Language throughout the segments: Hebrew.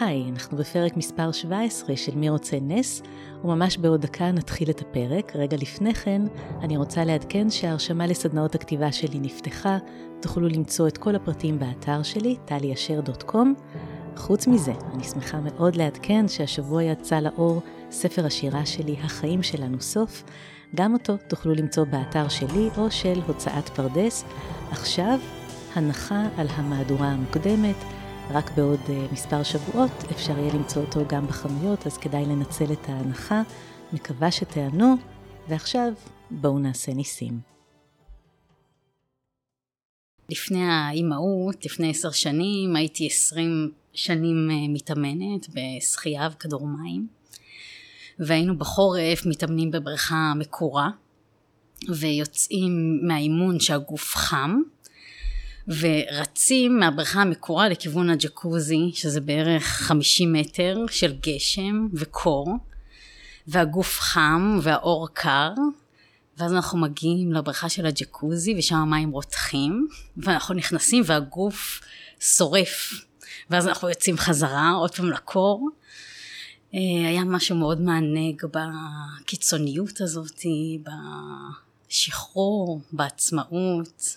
היי, אנחנו בפרק מספר 17 של מי רוצה נס, וממש בעוד דקה נתחיל את הפרק. רגע לפני כן, אני רוצה לעדכן שההרשמה לסדנאות הכתיבה שלי נפתחה, תוכלו למצוא את כל הפרטים באתר שלי, טליאשר.קום. חוץ מזה, אני שמחה מאוד לעדכן שהשבוע יצא לאור ספר השירה שלי, החיים שלנו סוף. גם אותו תוכלו למצוא באתר שלי או של הוצאת פרדס. עכשיו, הנחה על המהדורה המוקדמת. רק בעוד uh, מספר שבועות אפשר יהיה למצוא אותו גם בחנויות, אז כדאי לנצל את ההנחה. מקווה שתיענו, ועכשיו בואו נעשה ניסים. לפני האימהות, לפני עשר שנים, הייתי עשרים שנים uh, מתאמנת בשחייה וכדור מים, והיינו בחורף מתאמנים בבריכה מקורה, ויוצאים מהאימון שהגוף חם, ורצים מהבריכה המקורה לכיוון הג'קוזי, שזה בערך 50 מטר של גשם וקור, והגוף חם והאור קר, ואז אנחנו מגיעים לבריכה של הג'קוזי ושם המים רותחים, ואנחנו נכנסים והגוף שורף, ואז אנחנו יוצאים חזרה עוד פעם לקור. אה, היה משהו מאוד מענג בקיצוניות הזאת, בשחרור, בעצמאות.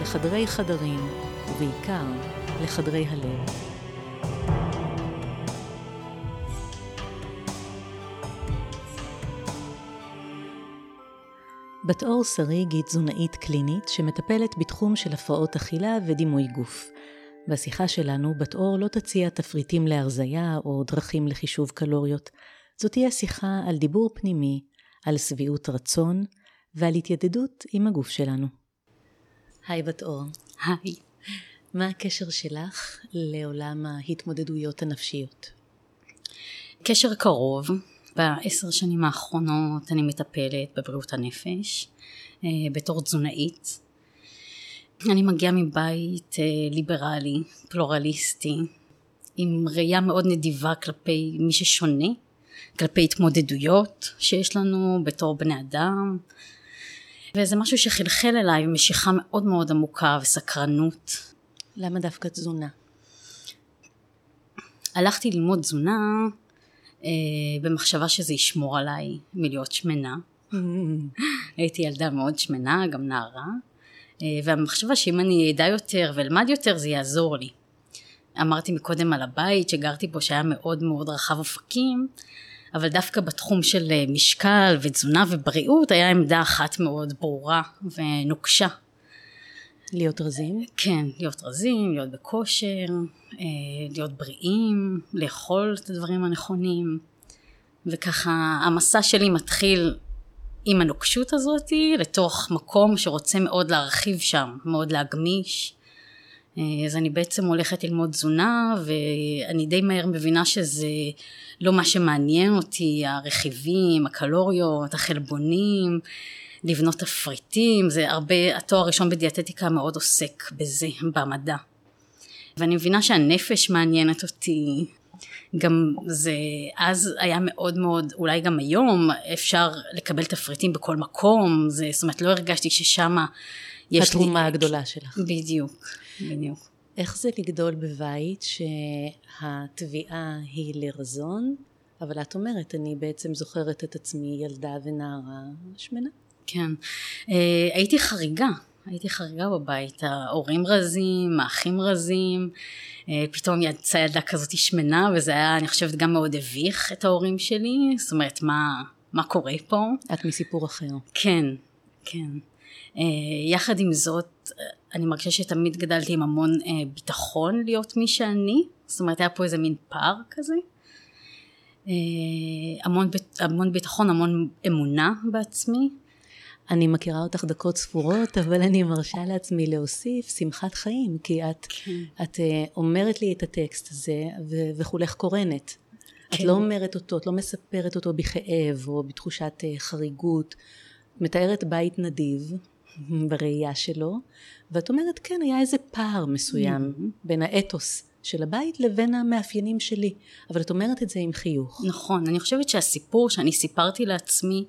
לחדרי חדרים, ובעיקר לחדרי הלב. בת אור שריג היא תזונאית קלינית שמטפלת בתחום של הפרעות אכילה ודימוי גוף. בשיחה שלנו, בת אור לא תציע תפריטים להרזייה או דרכים לחישוב קלוריות. זאת תהיה שיחה על דיבור פנימי, על שביעות רצון ועל התיידדות עם הגוף שלנו. היי בת אור. היי. מה הקשר שלך לעולם ההתמודדויות הנפשיות? קשר קרוב. בעשר שנים האחרונות אני מטפלת בבריאות הנפש אה, בתור תזונאית. אני מגיעה מבית אה, ליברלי, פלורליסטי, עם ראייה מאוד נדיבה כלפי מי ששונה, כלפי התמודדויות שיש לנו בתור בני אדם, וזה משהו שחלחל אליי משיכה מאוד מאוד עמוקה וסקרנות. למה דווקא תזונה? הלכתי ללמוד תזונה אה, במחשבה שזה ישמור עליי מלהיות שמנה. הייתי ילדה מאוד שמנה, גם נערה, אה, והמחשבה שאם אני אדע יותר ואלמד יותר זה יעזור לי. אמרתי מקודם על הבית שגרתי בו שהיה מאוד מאוד רחב אופקים, אבל דווקא בתחום של אה, משקל ותזונה ובריאות היה עמדה אחת מאוד ברורה ונוקשה. להיות רזים? כן, להיות רזים, להיות בכושר, אה, להיות בריאים, לאכול את הדברים הנכונים. וככה המסע שלי מתחיל עם הנוקשות הזאתי לתוך מקום שרוצה מאוד להרחיב שם, מאוד להגמיש. אה, אז אני בעצם הולכת ללמוד תזונה ואני די מהר מבינה שזה לא מה שמעניין אותי, הרכיבים, הקלוריות, החלבונים, לבנות תפריטים, זה הרבה, התואר הראשון בדיאטטיקה מאוד עוסק בזה, במדע. ואני מבינה שהנפש מעניינת אותי, גם זה אז היה מאוד מאוד, אולי גם היום אפשר לקבל תפריטים בכל מקום, זה, זאת אומרת לא הרגשתי ששם יש לי... התרומה הגדולה שלך. בדיוק, בדיוק. איך זה לגדול בבית שהתביעה היא לרזון, אבל את אומרת, אני בעצם זוכרת את עצמי ילדה ונערה שמנה. כן. אה, הייתי חריגה, הייתי חריגה בבית, ההורים רזים, האחים רזים, אה, פתאום יצאה ילדה כזאת שמנה, וזה היה, אני חושבת, גם מאוד הביך את ההורים שלי, זאת אומרת, מה, מה קורה פה? את מסיפור אחר. כן, כן. אה, יחד עם זאת, אני מרגישה שתמיד גדלתי עם המון אה, ביטחון להיות מי שאני, זאת אומרת היה פה איזה מין פער כזה. אה, המון, המון ביטחון, המון אמונה בעצמי. אני מכירה אותך דקות ספורות, אבל אני מרשה לעצמי להוסיף שמחת חיים, כי את, כן. את אה, אומרת לי את הטקסט הזה ו- וכולך קורנת. כן. את לא אומרת אותו, את לא מספרת אותו בכאב או בתחושת אה, חריגות. מתארת בית נדיב בראייה שלו, ואת אומרת כן היה איזה פער מסוים mm-hmm. בין האתוס של הבית לבין המאפיינים שלי, אבל את אומרת את זה עם חיוך. נכון, אני חושבת שהסיפור שאני סיפרתי לעצמי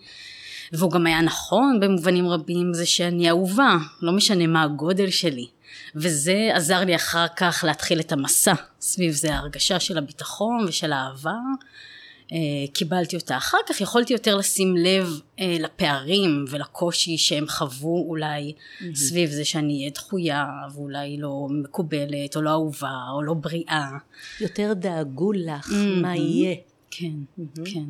והוא גם היה נכון במובנים רבים זה שאני אהובה, לא משנה מה הגודל שלי. וזה עזר לי אחר כך להתחיל את המסע סביב זה, ההרגשה של הביטחון ושל האהבה. אה, קיבלתי אותה. אחר כך יכולתי יותר לשים לב אה, לפערים ולקושי שהם חוו אולי mm-hmm. סביב זה שאני אהיה דחויה ואולי לא מקובלת או לא אהובה או לא בריאה. יותר דאגו לך mm-hmm. מה יהיה. כן, mm-hmm. כן.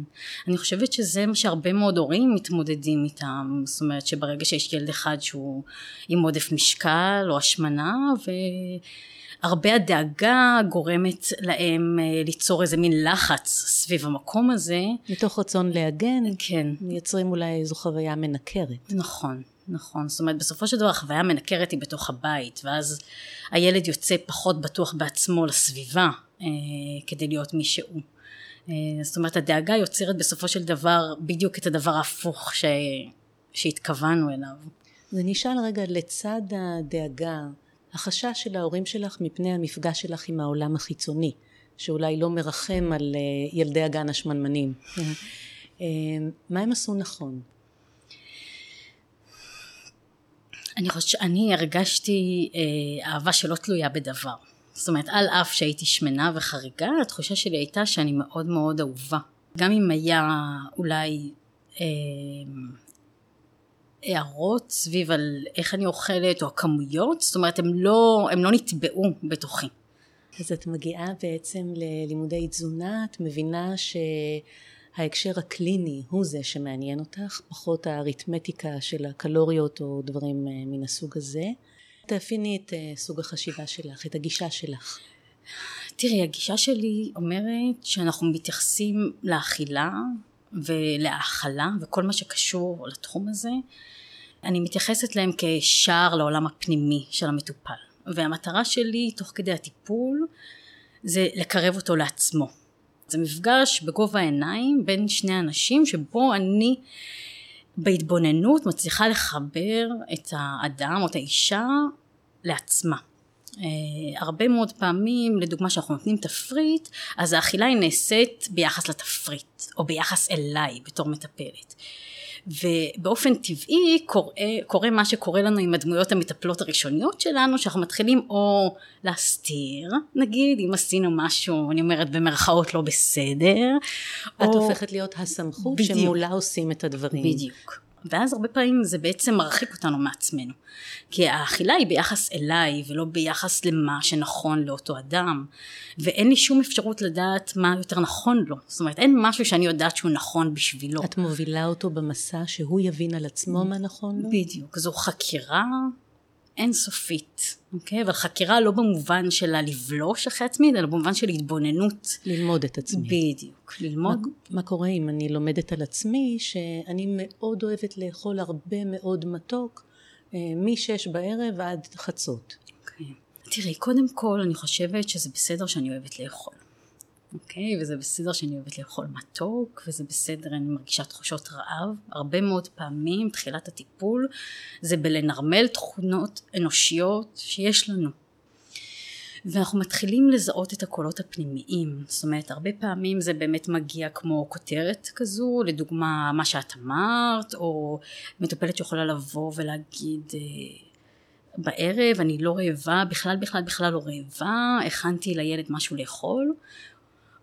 אני חושבת שזה מה שהרבה מאוד הורים מתמודדים איתם, זאת אומרת שברגע שיש ילד אחד שהוא עם עודף משקל או השמנה והרבה הדאגה גורמת להם אה, ליצור איזה מין לחץ סביב המקום הזה. מתוך רצון להגן, כן. מייצרים אולי איזו חוויה מנקרת. נכון. נכון, זאת אומרת בסופו של דבר החוויה המנקרת היא בתוך הבית ואז הילד יוצא פחות בטוח בעצמו לסביבה אה, כדי להיות מי שהוא. אה, זאת אומרת הדאגה יוצרת בסופו של דבר בדיוק את הדבר ההפוך ש... שהתכוונו אליו. זה נשאל רגע לצד הדאגה, החשש של ההורים שלך מפני המפגש שלך עם העולם החיצוני, שאולי לא מרחם על אה, ילדי הגן השמנמנים. אה, מה הם עשו נכון? אני חושבת שאני הרגשתי אהבה שלא תלויה בדבר. זאת אומרת, על אף שהייתי שמנה וחריגה, התחושה שלי הייתה שאני מאוד מאוד אהובה. גם אם היה אולי אה, הערות סביב על איך אני אוכלת או הכמויות, זאת אומרת, הם לא, הם לא נטבעו בתוכי. אז את מגיעה בעצם ללימודי תזונה, את מבינה שההקשר הקליני הוא זה שמעניין אותך, פחות האריתמטיקה של הקלוריות או דברים אה, מן הסוג הזה. תאפייני את uh, סוג החשיבה שלך, את הגישה שלך. תראי, הגישה שלי אומרת שאנחנו מתייחסים לאכילה ולהאכלה וכל מה שקשור לתחום הזה, אני מתייחסת להם כשער לעולם הפנימי של המטופל. והמטרה שלי תוך כדי הטיפול זה לקרב אותו לעצמו. זה מפגש בגובה העיניים בין שני אנשים שבו אני בהתבוננות מצליחה לחבר את האדם או את האישה לעצמה. Uh, הרבה מאוד פעמים לדוגמה שאנחנו נותנים תפריט אז האכילה היא נעשית ביחס לתפריט או ביחס אליי בתור מטפלת ובאופן טבעי קורה, קורה מה שקורה לנו עם הדמויות המטפלות הראשוניות שלנו שאנחנו מתחילים או להסתיר נגיד אם עשינו משהו אני אומרת במרכאות לא בסדר את או... הופכת להיות הסמכות בדיוק. שמולה עושים את הדברים בדיוק ואז הרבה פעמים זה בעצם מרחיק אותנו מעצמנו. כי האכילה היא ביחס אליי ולא ביחס למה שנכון לאותו אדם. ואין לי שום אפשרות לדעת מה יותר נכון לו. זאת אומרת אין משהו שאני יודעת שהוא נכון בשבילו. את מובילה אותו במסע שהוא יבין על עצמו מה נכון לו? בדיוק. זו חקירה אינסופית, אוקיי? אבל חקירה לא במובן של הלבלוש אחרי עצמי, אלא במובן של התבוננות. ללמוד את עצמי. בדיוק, ללמוד. מה, מה קורה אם אני לומדת על עצמי, שאני מאוד אוהבת לאכול הרבה מאוד מתוק, אה, משש בערב עד חצות. אוקיי. תראי, קודם כל אני חושבת שזה בסדר שאני אוהבת לאכול. אוקיי? וזה בסדר שאני אוהבת לאכול מתוק, וזה בסדר, אני מרגישה תחושות רעב. הרבה מאוד פעמים, תחילת הטיפול, זה בלנרמל תכונות אנושיות שיש לנו. ואנחנו מתחילים לזהות את הקולות הפנימיים, זאת אומרת הרבה פעמים זה באמת מגיע כמו כותרת כזו, לדוגמה מה שאת אמרת, או מטופלת שיכולה לבוא ולהגיד אה, בערב אני לא רעבה, בכלל בכלל בכלל לא רעבה, הכנתי לילד משהו לאכול,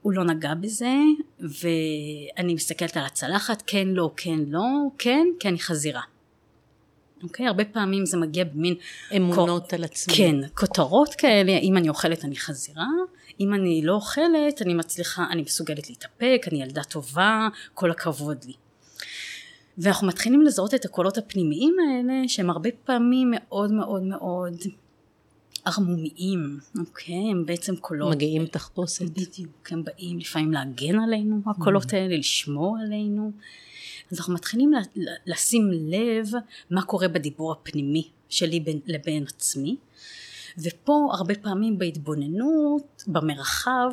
הוא לא נגע בזה, ואני מסתכלת על הצלחת, כן, לא, כן, לא, כן, כי אני חזירה. אוקיי? הרבה פעמים זה מגיע במין... אמונות קור... על עצמי. כן, כותרות כאלה, אם אני אוכלת אני חזירה, אם אני לא אוכלת אני מצליחה, אני מסוגלת להתאפק, אני ילדה טובה, כל הכבוד לי. ואנחנו מתחילים לזהות את הקולות הפנימיים האלה שהם הרבה פעמים מאוד מאוד מאוד ערמומיים, אוקיי? הם בעצם קולות... מגיעים תחפושת. בדיוק, הם באים לפעמים להגן עלינו, הקולות mm. האלה, לשמור עלינו. אז אנחנו מתחילים לשים לב מה קורה בדיבור הפנימי שלי בין, לבין עצמי ופה הרבה פעמים בהתבוננות במרחב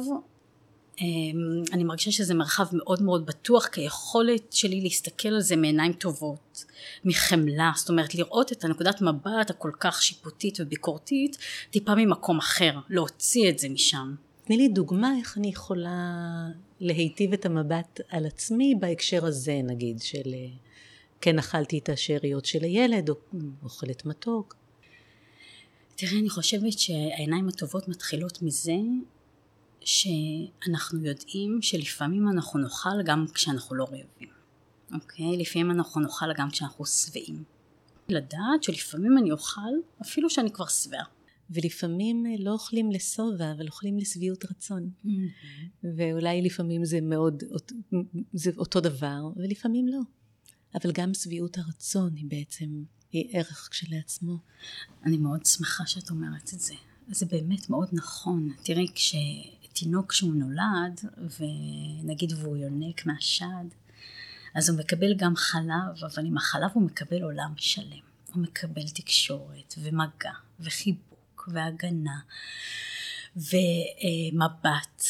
אני מרגישה שזה מרחב מאוד מאוד בטוח כי היכולת שלי להסתכל על זה מעיניים טובות, מחמלה, זאת אומרת לראות את הנקודת מבט הכל כך שיפוטית וביקורתית טיפה ממקום אחר, להוציא את זה משם. תני לי דוגמה איך אני יכולה להיטיב את המבט על עצמי בהקשר הזה נגיד של אה, כן אכלתי את השאריות של הילד או אוכלת מתוק. תראי אני חושבת שהעיניים הטובות מתחילות מזה שאנחנו יודעים שלפעמים אנחנו נאכל גם כשאנחנו לא רעבים, אוקיי? לפעמים אנחנו נאכל גם כשאנחנו שבעים. לדעת שלפעמים אני אוכל אפילו שאני כבר שבעה. ולפעמים אה, לא אוכלים לשובע, אבל אוכלים לשביעות רצון. Mm-hmm. ואולי לפעמים זה מאוד, זה אותו דבר, ולפעמים לא. אבל גם שביעות הרצון היא בעצם, היא ערך כשלעצמו. אני מאוד שמחה שאת אומרת את זה. זה באמת מאוד נכון. תראי, כש... תינוק שהוא נולד, ונגיד והוא יונק מהשד, אז הוא מקבל גם חלב, אבל עם החלב הוא מקבל עולם שלם. הוא מקבל תקשורת, ומגע, וחיבוק, והגנה, ומבט.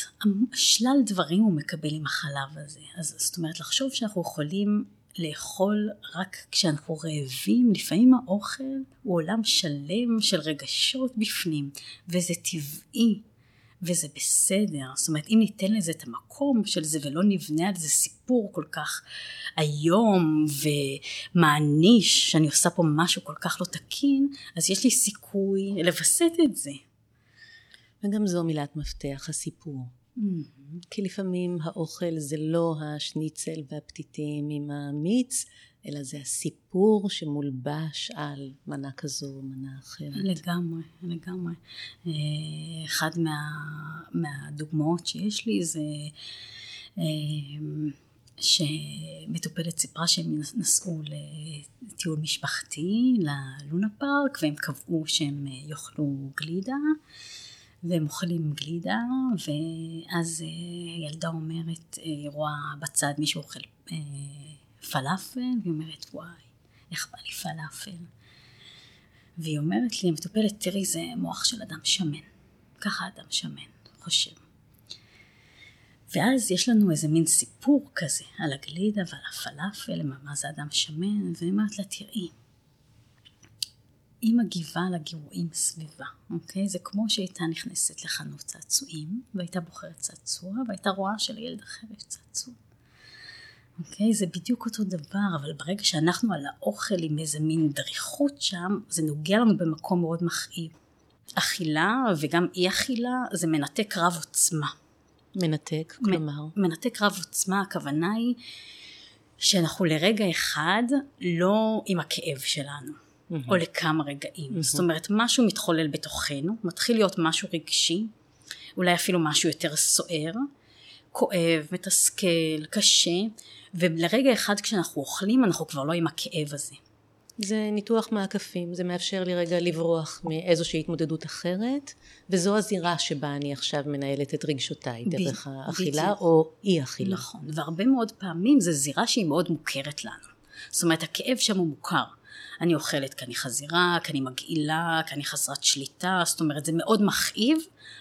שלל דברים הוא מקבל עם החלב הזה. אז זאת אומרת, לחשוב שאנחנו יכולים לאכול רק כשאנחנו רעבים, לפעמים האוכל הוא עולם שלם של רגשות בפנים, וזה טבעי. וזה בסדר, זאת אומרת אם ניתן לזה את המקום של זה ולא נבנה על זה סיפור כל כך איום ומעניש שאני עושה פה משהו כל כך לא תקין, אז יש לי סיכוי לווסת את זה. וגם זו מילת מפתח, הסיפור. Mm-hmm. כי לפעמים האוכל זה לא השניצל והפתיתים עם המיץ, אלא זה הסיפור שמולבש על מנה כזו או מנה אחרת. לגמרי, לגמרי. אה, אחד מה, מהדוגמאות שיש לי זה אה, שמטופלת סיפרה שהם נסעו לטיול משפחתי ללונה פארק והם קבעו שהם יאכלו גלידה והם אוכלים גלידה ואז אה, ילדה אומרת, היא רואה בצד מישהו אוכל פלאפל, והיא אומרת וואי, איך בא לי פלאפל. והיא אומרת לי, המטופלת, תראי זה מוח של אדם שמן. ככה אדם שמן חושב. ואז יש לנו איזה מין סיפור כזה על הגלידה ועל הפלאפל, מה זה אדם שמן, והיא אומרת לה, תראי, היא מגיבה לגירויים סביבה, אוקיי? זה כמו שהייתה נכנסת לחנות צעצועים, והייתה בוחרת צעצוע, והייתה רואה שלילד אחר יש צעצוע. אוקיי? זה בדיוק אותו דבר, אבל ברגע שאנחנו על האוכל עם איזה מין דריכות שם, זה נוגע לנו במקום מאוד מכאיב. אכילה וגם אי אכילה זה מנתק רב עוצמה. מנתק, כלומר? מנתק רב עוצמה, הכוונה היא שאנחנו לרגע אחד לא עם הכאב שלנו, mm-hmm. או לכמה רגעים. Mm-hmm. זאת אומרת, משהו מתחולל בתוכנו, מתחיל להיות משהו רגשי, אולי אפילו משהו יותר סוער, כואב, מתסכל, קשה, ולרגע אחד כשאנחנו אוכלים אנחנו כבר לא עם הכאב הזה. זה ניתוח מעקפים, זה מאפשר לי רגע לברוח מאיזושהי התמודדות אחרת, וזו הזירה שבה אני עכשיו מנהלת את רגשותיי, דרך האכילה בדיוק. או אי אכילה. נכון, והרבה מאוד פעמים זו זירה שהיא מאוד מוכרת לנו. זאת אומרת הכאב שם הוא מוכר. אני אוכלת כי אני חזירה, כי אני מגעילה, כי אני חסרת שליטה, זאת אומרת זה מאוד מכאיב,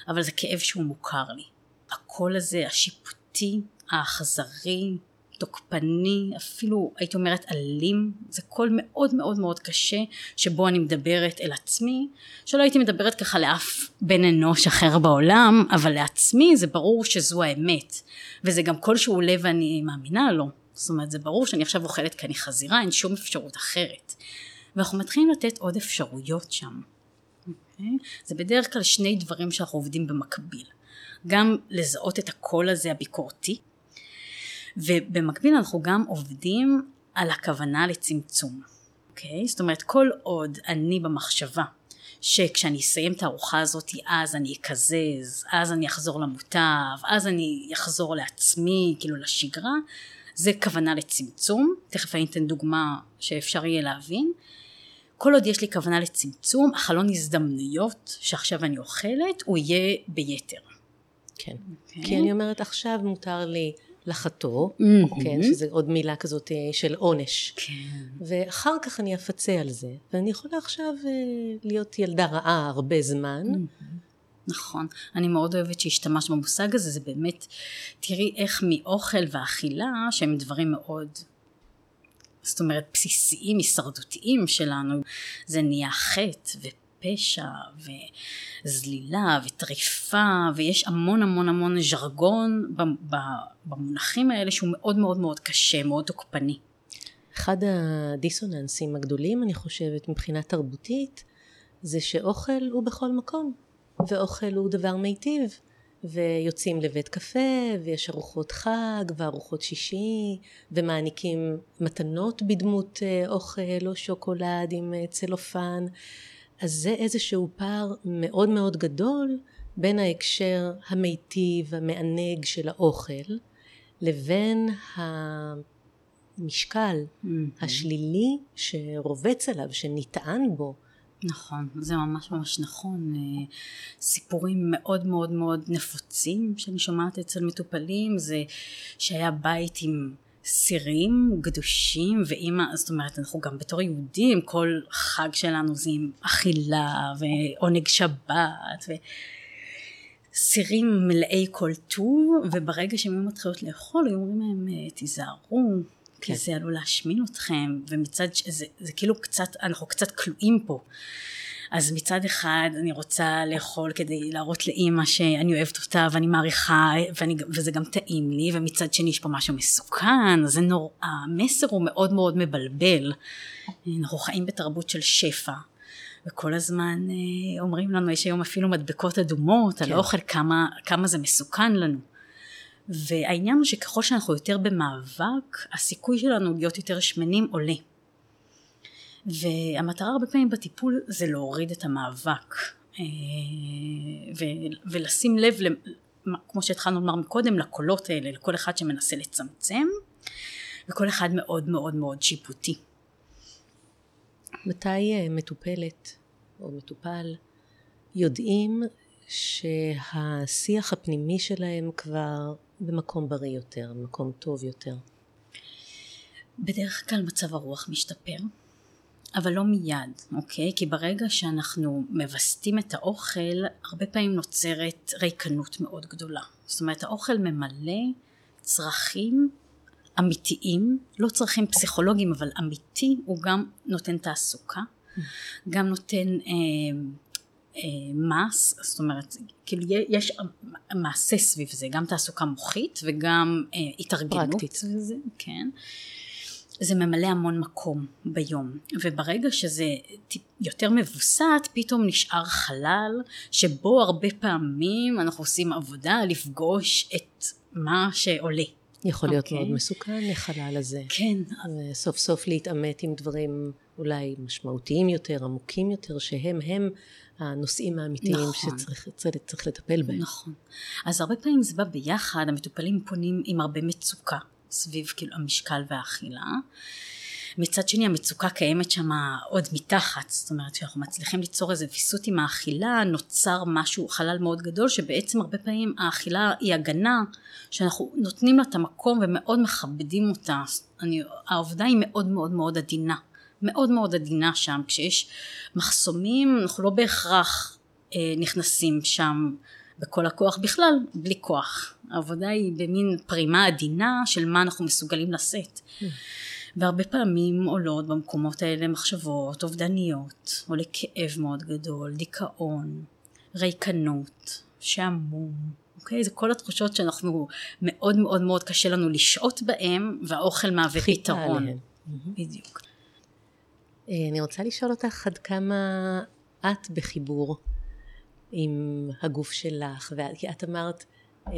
אבל זה כאב שהוא מוכר לי. הקול הזה, השיפוטי, האכזרי, תוקפני, אפילו הייתי אומרת אלים, זה קול מאוד מאוד מאוד קשה שבו אני מדברת אל עצמי, שלא הייתי מדברת ככה לאף בן אנוש אחר בעולם, אבל לעצמי זה ברור שזו האמת, וזה גם קול שהוא עולה ואני מאמינה לו, זאת אומרת זה ברור שאני עכשיו אוכלת כי אני חזירה, אין שום אפשרות אחרת. ואנחנו מתחילים לתת עוד אפשרויות שם. Okay? אוקיי? זה בדרך כלל שני דברים שאנחנו עובדים במקביל. גם לזהות את הקול הזה הביקורתי, ובמקביל אנחנו גם עובדים על הכוונה לצמצום, אוקיי? Okay? זאת אומרת כל עוד אני במחשבה שכשאני אסיים את הארוחה הזאת אז אני אקזז, אז אני אחזור למוטב, אז אני אחזור לעצמי, כאילו לשגרה, זה כוונה לצמצום, תכף אני אתן דוגמה שאפשר יהיה להבין. כל עוד יש לי כוונה לצמצום, החלון הזדמנויות שעכשיו אני אוכלת, הוא יהיה ביתר. כן. Okay. אוקיי. כי אני אומרת עכשיו מותר לי לחתור, מהמם. כן, שזה עוד מילה כזאת אה, של עונש. כן. ואחר כך אני אפצה על זה, ואני יכולה עכשיו אה, להיות ילדה רעה הרבה זמן. נכון. אני מאוד אוהבת שהשתמשת במושג הזה, זה באמת, תראי איך מאוכל ואכילה, שהם דברים מאוד, זאת אומרת, בסיסיים, הישרדותיים שלנו, זה נהיה חטא ופשע וזלילה וטריפה, ויש המון המון המון ז'רגון במונחים האלה שהוא מאוד מאוד מאוד קשה, מאוד תוקפני. אחד הדיסוננסים הגדולים, אני חושבת, מבחינה תרבותית, זה שאוכל הוא בכל מקום, ואוכל הוא דבר מיטיב, ויוצאים לבית קפה, ויש ארוחות חג, וארוחות שישי, ומעניקים מתנות בדמות אה, אוכל או שוקולד עם אה, צלופן, אז זה איזשהו פער מאוד מאוד גדול בין ההקשר המיטיב, המענג של האוכל, לבין המשקל השלילי שרובץ עליו, שנטען בו. נכון, זה ממש ממש נכון. אה, סיפורים מאוד מאוד מאוד נפוצים שאני שומעת אצל מטופלים זה שהיה בית עם סירים גדושים ואימא, זאת אומרת אנחנו גם בתור יהודים כל חג שלנו זה עם אכילה ועונג שבת ו... סירים מלאי כל טוב וברגע שהן היו מתחילות לאכול היו אומרים להם "אה, כי כן. זה עלול להשמין אתכם ומצד ש... זה, זה כאילו קצת אנחנו קצת כלואים פה אז מצד אחד אני רוצה לאכול כדי להראות לאימא שאני אוהבת אותה ואני מעריכה ואני, וזה גם טעים לי ומצד שני יש פה משהו מסוכן זה נורא המסר הוא מאוד מאוד מבלבל אנחנו חיים בתרבות של שפע וכל הזמן אה, אומרים לנו יש היום אפילו מדבקות אדומות על כן. אוכל כמה, כמה זה מסוכן לנו והעניין הוא שככל שאנחנו יותר במאבק הסיכוי שלנו להיות יותר שמנים עולה והמטרה הרבה פעמים בטיפול זה להוריד את המאבק אה, ו- ולשים לב, כמו שהתחלנו לומר מקודם, לקולות האלה, לכל אחד שמנסה לצמצם וכל אחד מאוד מאוד מאוד שיפוטי. מתי אה, מטופלת או מטופל יודעים שהשיח הפנימי שלהם כבר במקום בריא יותר, מקום טוב יותר? בדרך כלל מצב הרוח משתפר, אבל לא מיד, אוקיי? כי ברגע שאנחנו מווסתים את האוכל, הרבה פעמים נוצרת ריקנות מאוד גדולה. זאת אומרת, האוכל ממלא צרכים אמיתיים, לא צרכים פסיכולוגיים, אבל אמיתי, הוא גם נותן תעסוקה, גם נותן אה, מס, זאת אומרת, כאילו יש מעשה סביב זה, גם תעסוקה מוחית וגם אה, התארגנות. פרקטית. סביב זה, כן. זה ממלא המון מקום ביום וברגע שזה יותר מבוסת פתאום נשאר חלל שבו הרבה פעמים אנחנו עושים עבודה לפגוש את מה שעולה. יכול להיות אוקיי. מאוד מסוכן לחלל הזה. כן, וסוף סוף להתעמת עם דברים אולי משמעותיים יותר, עמוקים יותר, שהם הם הנושאים האמיתיים נכון. שצריך צריך, צריך לטפל בהם. נכון. אז הרבה פעמים זה בא ביחד, המטופלים פונים עם הרבה מצוקה סביב כאילו המשקל והאכילה. מצד שני המצוקה קיימת שם עוד מתחת, זאת אומרת שאנחנו מצליחים ליצור איזה ויסות עם האכילה, נוצר משהו, חלל מאוד גדול, שבעצם הרבה פעמים האכילה היא הגנה, שאנחנו נותנים לה את המקום ומאוד מכבדים אותה, אני, העובדה היא מאוד מאוד מאוד עדינה, מאוד מאוד עדינה שם, כשיש מחסומים אנחנו לא בהכרח אה, נכנסים שם בכל הכוח בכלל, בלי כוח, העבודה היא במין פרימה עדינה של מה אנחנו מסוגלים לשאת. והרבה פעמים עולות במקומות האלה מחשבות אובדניות, עולה כאב מאוד גדול, דיכאון, ריקנות, שעמום, אוקיי? זה כל התחושות שאנחנו מאוד מאוד מאוד קשה לנו לשהות בהם והאוכל מהווה פתרון. עליהם. בדיוק. אה, אני רוצה לשאול אותך עד כמה את בחיבור עם הגוף שלך, כי את אמרת אה,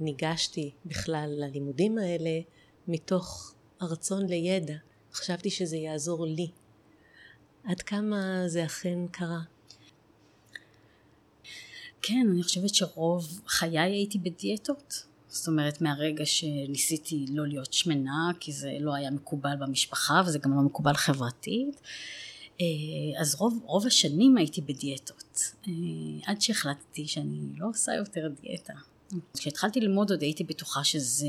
ניגשתי בכלל ללימודים האלה מתוך הרצון לידע, חשבתי שזה יעזור לי. עד כמה זה אכן קרה? כן, אני חושבת שרוב חיי הייתי בדיאטות. זאת אומרת, מהרגע שניסיתי לא להיות שמנה, כי זה לא היה מקובל במשפחה וזה גם לא מקובל חברתית, אה, אז רוב, רוב השנים הייתי בדיאטות. אה, עד שהחלטתי שאני לא עושה יותר דיאטה. כשהתחלתי ללמוד עוד הייתי בטוחה שזה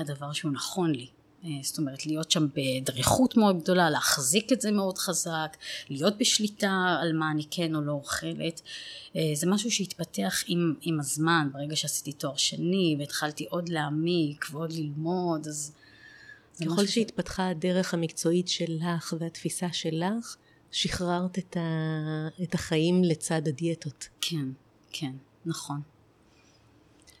הדבר שהוא נכון לי. אה, זאת אומרת להיות שם בדריכות מאוד גדולה, להחזיק את זה מאוד חזק, להיות בשליטה על מה אני כן או לא אוכלת. אה, זה משהו שהתפתח עם, עם הזמן, ברגע שעשיתי תואר שני והתחלתי עוד להעמיק ועוד ללמוד, אז... ככל שהתפתחה הדרך המקצועית שלך והתפיסה שלך, שחררת את, ה... את החיים לצד הדיאטות. כן, כן, נכון.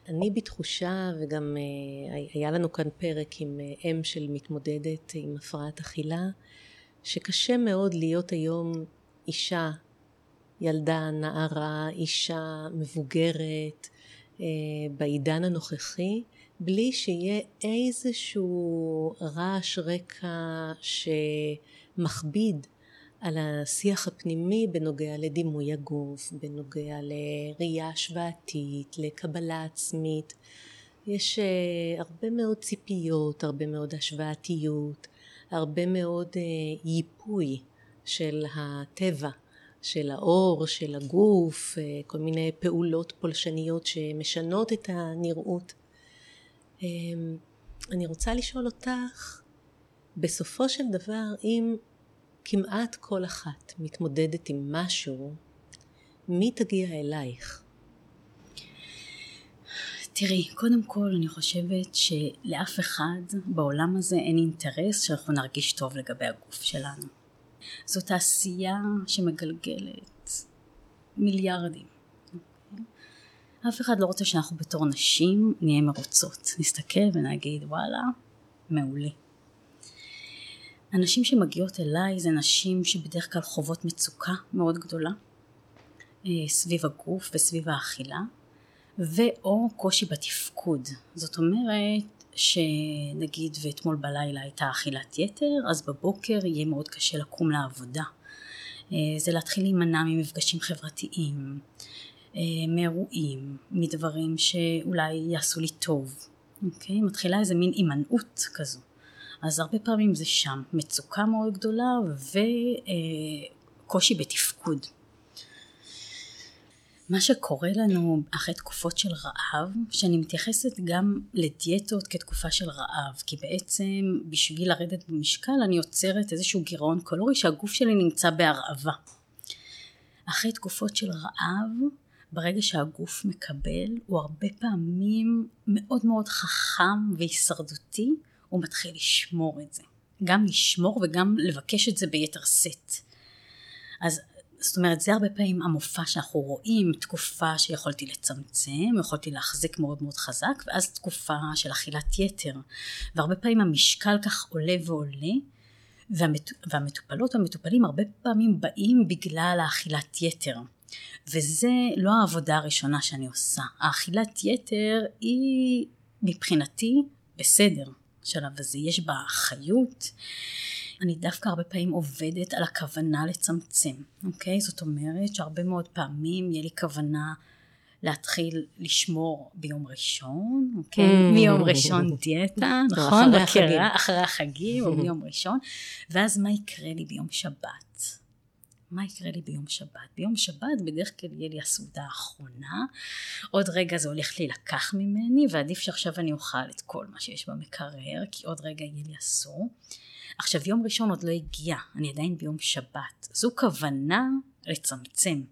אני בתחושה, וגם אה, היה לנו כאן פרק עם אה, אם של מתמודדת עם הפרעת אכילה, שקשה מאוד להיות היום אישה, ילדה, נערה, אישה מבוגרת, אה, בעידן הנוכחי, בלי שיהיה איזשהו רעש רקע שמכביד על השיח הפנימי בנוגע לדימוי הגוף, בנוגע לראייה השוואתית, לקבלה עצמית. יש uh, הרבה מאוד ציפיות, הרבה מאוד השוואתיות, הרבה מאוד uh, ייפוי של הטבע, של האור, של הגוף, uh, כל מיני פעולות פולשניות שמשנות את הנראות. Um, אני רוצה לשאול אותך, בסופו של דבר, אם כמעט כל אחת מתמודדת עם משהו, מי תגיע אלייך? תראי, קודם כל אני חושבת שלאף אחד בעולם הזה אין אינטרס שאנחנו נרגיש טוב לגבי הגוף שלנו. זו תעשייה שמגלגלת מיליארדים. אף אחד לא רוצה שאנחנו בתור נשים נהיה מרוצות. נסתכל ונגיד וואלה, מעולה. הנשים שמגיעות אליי זה נשים שבדרך כלל חוות מצוקה מאוד גדולה אה, סביב הגוף וסביב האכילה ואו קושי בתפקוד. זאת אומרת שנגיד ואתמול בלילה הייתה אכילת יתר אז בבוקר יהיה מאוד קשה לקום לעבודה. אה, זה להתחיל להימנע ממפגשים חברתיים אה, מאירועים מדברים שאולי יעשו לי טוב אוקיי? מתחילה איזה מין הימנעות כזו אז הרבה פעמים זה שם, מצוקה מאוד גדולה וקושי בתפקוד. מה שקורה לנו אחרי תקופות של רעב, שאני מתייחסת גם לדיאטות כתקופה של רעב, כי בעצם בשביל לרדת במשקל אני יוצרת איזשהו גירעון קלורי שהגוף שלי נמצא בהרעבה. אחרי תקופות של רעב, ברגע שהגוף מקבל, הוא הרבה פעמים מאוד מאוד חכם והישרדותי, הוא מתחיל לשמור את זה. גם לשמור וגם לבקש את זה ביתר שאת. אז זאת אומרת זה הרבה פעמים המופע שאנחנו רואים תקופה שיכולתי לצמצם יכולתי להחזיק מאוד מאוד חזק ואז תקופה של אכילת יתר והרבה פעמים המשקל כך עולה ועולה והמת, והמטופלות והמטופלים הרבה פעמים באים בגלל האכילת יתר וזה לא העבודה הראשונה שאני עושה האכילת יתר היא מבחינתי בסדר בשלב הזה, יש בה חיות. אני דווקא הרבה פעמים עובדת על הכוונה לצמצם, אוקיי? זאת אומרת שהרבה מאוד פעמים יהיה לי כוונה להתחיל לשמור ביום ראשון, אוקיי? Mm. מיום ראשון דיאטה, נכון? מכירה, אחרי החגים או ביום ראשון, ואז מה יקרה לי ביום שבת? מה יקרה לי ביום שבת? ביום שבת בדרך כלל יהיה לי הסעודה האחרונה, עוד רגע זה הולך להילקח ממני, ועדיף שעכשיו אני אוכל את כל מה שיש במקרר, כי עוד רגע יהיה לי אסור. עכשיו יום ראשון עוד לא הגיע, אני עדיין ביום שבת. זו כוונה לצמצם.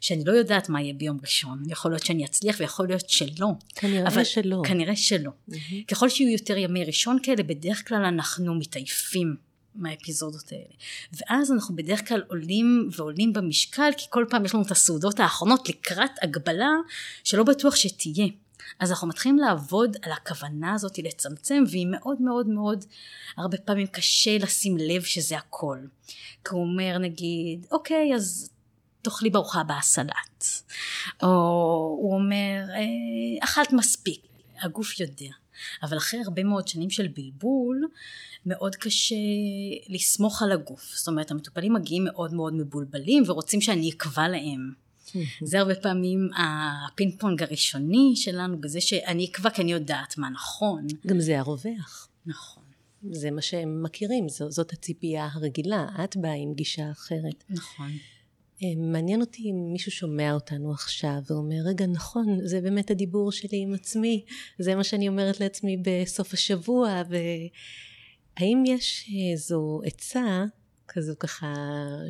שאני לא יודעת מה יהיה ביום ראשון, יכול להיות שאני אצליח ויכול להיות שלא. כנראה אבל, שלא. כנראה שלא. Mm-hmm. ככל שיהיו יותר ימי ראשון כאלה, בדרך כלל אנחנו מתעייפים מהאפיזודות האלה. ואז אנחנו בדרך כלל עולים ועולים במשקל, כי כל פעם יש לנו את הסעודות האחרונות לקראת הגבלה שלא בטוח שתהיה. אז אנחנו מתחילים לעבוד על הכוונה הזאת לצמצם, והיא מאוד מאוד מאוד, הרבה פעמים קשה לשים לב שזה הכל. כי הוא אומר נגיד, אוקיי, אז תאכלי בארוחה הבאה סלט. או הוא אומר, אה, אכלת מספיק. הגוף יודע. אבל אחרי הרבה מאוד שנים של בלבול, מאוד קשה לסמוך על הגוף. זאת אומרת, המטופלים מגיעים מאוד מאוד מבולבלים ורוצים שאני אקבע להם. זה הרבה פעמים הפינג פונג הראשוני שלנו בזה שאני אקבע כי אני יודעת מה נכון. גם זה הרווח. נכון. זה מה שהם מכירים, זאת הציפייה הרגילה, את באה עם גישה אחרת. נכון. מעניין אותי אם מישהו שומע אותנו עכשיו ואומר, רגע, נכון, זה באמת הדיבור שלי עם עצמי, זה מה שאני אומרת לעצמי בסוף השבוע, והאם יש איזו עצה כזו ככה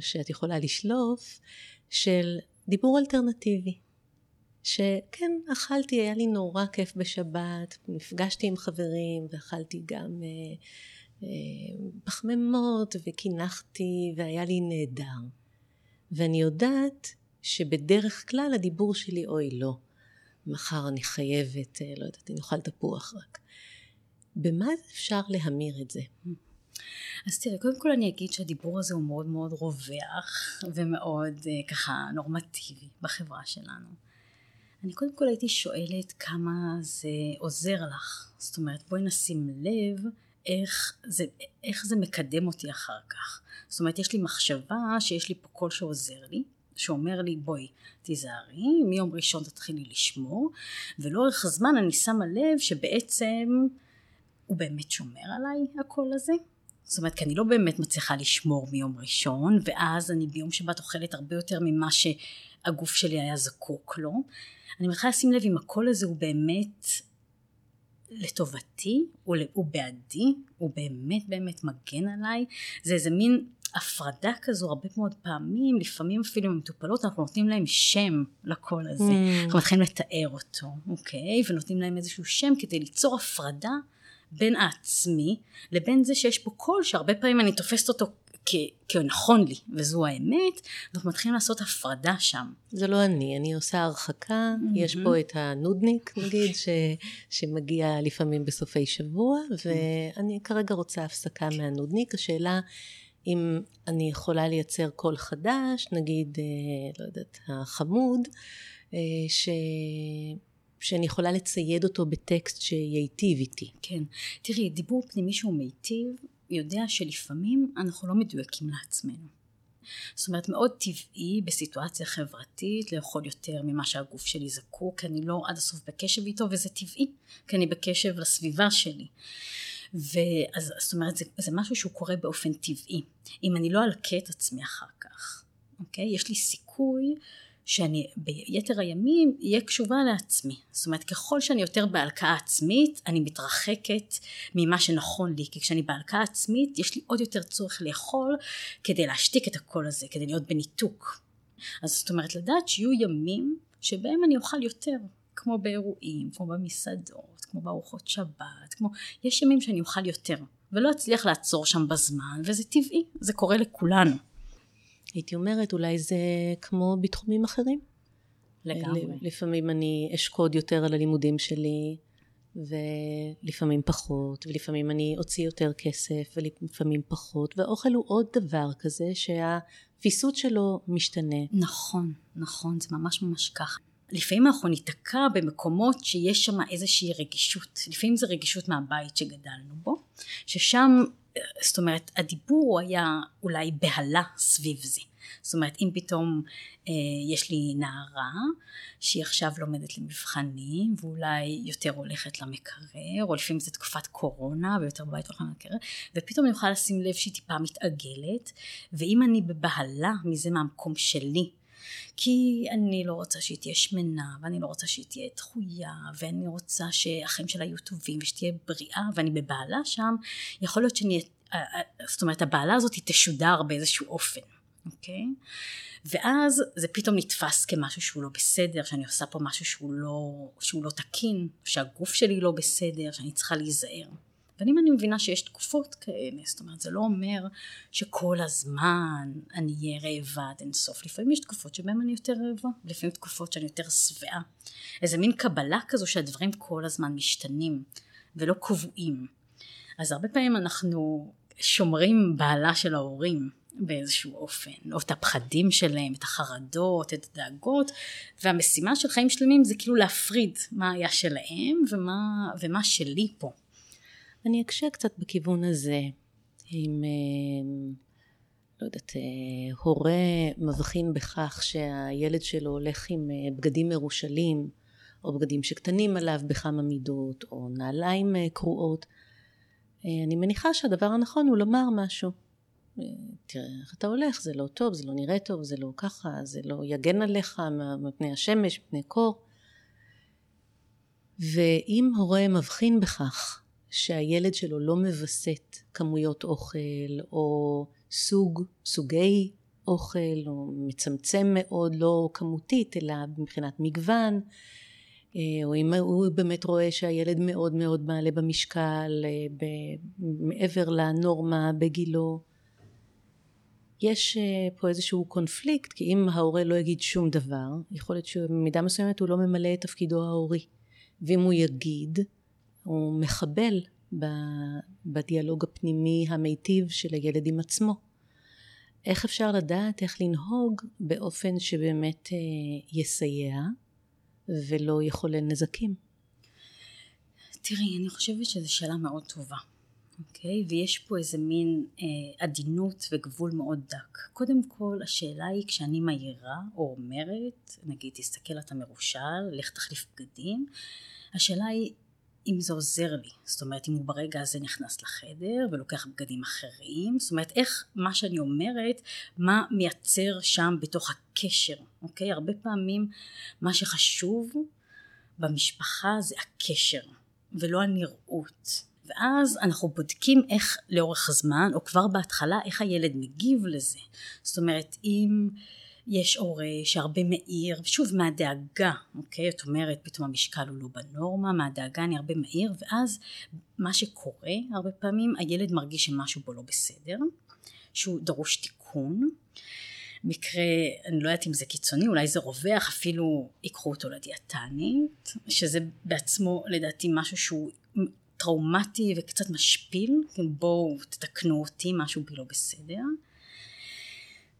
שאת יכולה לשלוף, של דיבור אלטרנטיבי? שכן, אכלתי, היה לי נורא כיף בשבת, נפגשתי עם חברים ואכלתי גם אה, אה, פחמימות וקינחתי והיה לי נהדר. ואני יודעת שבדרך כלל הדיבור שלי, אוי לא, מחר אני חייבת, אה, לא יודעת, אני אוכל תפוח רק. במה אפשר להמיר את זה? אז תראה, קודם כל אני אגיד שהדיבור הזה הוא מאוד מאוד רווח ומאוד uh, ככה נורמטיבי בחברה שלנו. אני קודם כל הייתי שואלת כמה זה עוזר לך. זאת אומרת, בואי נשים לב איך זה, איך זה מקדם אותי אחר כך. זאת אומרת, יש לי מחשבה שיש לי פה קול שעוזר לי, שאומר לי בואי תיזהרי, מיום ראשון תתחילי לשמור, ולאורך הזמן אני שמה לב שבעצם הוא באמת שומר עליי הקול הזה. זאת אומרת, כי אני לא באמת מצליחה לשמור מיום ראשון, ואז אני ביום שבת אוכלת הרבה יותר ממה שהגוף שלי היה זקוק לו. אני מתחילה לשים לב אם הקול הזה הוא באמת לטובתי, הוא, הוא בעדי, הוא באמת באמת מגן עליי, זה איזה מין הפרדה כזו הרבה מאוד פעמים, לפעמים אפילו עם מטופלות אנחנו נותנים להם שם לקול הזה, mm. אנחנו מתחילים לתאר אותו, אוקיי? ונותנים להם איזשהו שם כדי ליצור הפרדה בין העצמי לבין זה שיש פה קול שהרבה פעמים אני תופסת אותו כנכון לי, וזו האמת, אנחנו מתחילים לעשות הפרדה שם. זה לא אני, אני עושה הרחקה, mm-hmm. יש פה את הנודניק נגיד, ש, שמגיע לפעמים בסופי שבוע, ואני כרגע רוצה הפסקה מהנודניק, השאלה אם אני יכולה לייצר קול חדש, נגיד, אה, לא יודעת, החמוד, אה, ש... שאני יכולה לצייד אותו בטקסט שייטיב איתי. כן. תראי, דיבור פנימי שהוא מיטיב, יודע שלפעמים אנחנו לא מדויקים לעצמנו. זאת אומרת מאוד טבעי בסיטואציה חברתית לאכול יותר ממה שהגוף שלי זקוק, כי אני לא עד הסוף בקשב איתו וזה טבעי, כי אני בקשב לסביבה שלי. ואז זאת אומרת זה, זה משהו שהוא קורה באופן טבעי. אם אני לא אלקה את עצמי אחר כך, אוקיי? יש לי סיכוי שאני ביתר הימים אהיה קשובה לעצמי. זאת אומרת ככל שאני יותר בהלקאה עצמית אני מתרחקת ממה שנכון לי כי כשאני בהלקאה עצמית יש לי עוד יותר צורך לאכול כדי להשתיק את הקול הזה, כדי להיות בניתוק. אז זאת אומרת לדעת שיהיו ימים שבהם אני אוכל יותר כמו באירועים, כמו במסעדות, כמו בארוחות שבת, כמו יש ימים שאני אוכל יותר ולא אצליח לעצור שם בזמן וזה טבעי, זה קורה לכולנו. הייתי אומרת, אולי זה כמו בתחומים אחרים. לגמרי. לפעמים אני אשקוד יותר על הלימודים שלי, ולפעמים פחות, ולפעמים אני אוציא יותר כסף, ולפעמים פחות, ואוכל הוא עוד דבר כזה שהפיסות שלו משתנה. נכון, נכון, זה ממש ממש ככה. לפעמים אנחנו ניתקע במקומות שיש שם איזושהי רגישות, לפעמים זה רגישות מהבית שגדלנו בו, ששם זאת אומרת הדיבור היה אולי בהלה סביב זה. זאת אומרת אם פתאום אה, יש לי נערה שהיא עכשיו לומדת למבחנים ואולי יותר הולכת למקרר או לפעמים זה תקופת קורונה ויותר בבית הולכת למקרר ופתאום אני יכולה לשים לב שהיא טיפה מתעגלת ואם אני בבהלה מזה מהמקום שלי כי אני לא רוצה שהיא תהיה שמנה ואני לא רוצה שהיא תהיה דחויה ואני רוצה שהחיים שלה יהיו טובים ושתהיה בריאה ואני בבעלה שם יכול להיות שאני אה, אה, זאת אומרת הבעלה הזאת תשודר באיזשהו אופן אוקיי? ואז זה פתאום נתפס כמשהו שהוא לא בסדר שאני עושה פה משהו שהוא לא, שהוא לא תקין שהגוף שלי לא בסדר שאני צריכה להיזהר ואם אני מבינה שיש תקופות כאלה, זאת אומרת זה לא אומר שכל הזמן אני אהיה רעבה עד אינסוף, לפעמים יש תקופות שבהן אני יותר רעבה, לפעמים תקופות שאני יותר שבעה, איזה מין קבלה כזו שהדברים כל הזמן משתנים ולא קבועים, אז הרבה פעמים אנחנו שומרים בעלה של ההורים באיזשהו אופן, או את הפחדים שלהם, את החרדות, את הדאגות, והמשימה של חיים שלמים זה כאילו להפריד מה היה שלהם ומה, ומה שלי פה. אני אקשה קצת בכיוון הזה, אם אה, לא יודעת, אה, הורה מבחין בכך שהילד שלו הולך עם אה, בגדים מרושלים, או בגדים שקטנים עליו בכמה מידות, או נעליים קרועות, אני מניחה שהדבר הנכון הוא לומר משהו. תראה איך אתה הולך, זה לא טוב, זה לא נראה טוב, זה לא ככה, זה לא יגן עליך מפני השמש, מפני קור. ואם הורה מבחין בכך שהילד שלו לא מווסת כמויות אוכל או סוג, סוגי אוכל או מצמצם מאוד לא כמותית אלא מבחינת מגוון אה, או אם הוא באמת רואה שהילד מאוד מאוד מעלה במשקל אה, מעבר לנורמה בגילו. יש אה, פה איזשהו קונפליקט כי אם ההורה לא יגיד שום דבר יכול להיות שבמידה מסוימת הוא לא ממלא את תפקידו ההורי. ואם הוא יגיד הוא מחבל בדיאלוג הפנימי המיטיב של הילד עם עצמו איך אפשר לדעת איך לנהוג באופן שבאמת אה, יסייע ולא יכולל נזקים? תראי, אני חושבת שזו שאלה מאוד טובה, אוקיי? ויש פה איזה מין אה, עדינות וגבול מאוד דק. קודם כל, השאלה היא כשאני מעירה או אומרת, נגיד, תסתכל אתה מרושל, לך תחליף בגדים, השאלה היא אם זה עוזר לי, זאת אומרת אם הוא ברגע הזה נכנס לחדר ולוקח בגדים אחרים, זאת אומרת איך מה שאני אומרת, מה מייצר שם בתוך הקשר, אוקיי? הרבה פעמים מה שחשוב במשפחה זה הקשר ולא הנראות. ואז אנחנו בודקים איך לאורך הזמן או כבר בהתחלה איך הילד מגיב לזה. זאת אומרת אם יש הורה שהרבה מאיר, שוב מהדאגה, אוקיי? את אומרת פתאום המשקל הוא לא בנורמה, מהדאגה אני הרבה מאיר, ואז מה שקורה הרבה פעמים הילד מרגיש שמשהו בו לא בסדר, שהוא דרוש תיקון. מקרה, אני לא יודעת אם זה קיצוני, אולי זה רווח, אפילו ייקחו אותו לדיאטנית, שזה בעצמו לדעתי משהו שהוא טראומטי וקצת משפיל, כן, בואו תתקנו אותי, משהו בי לא בסדר.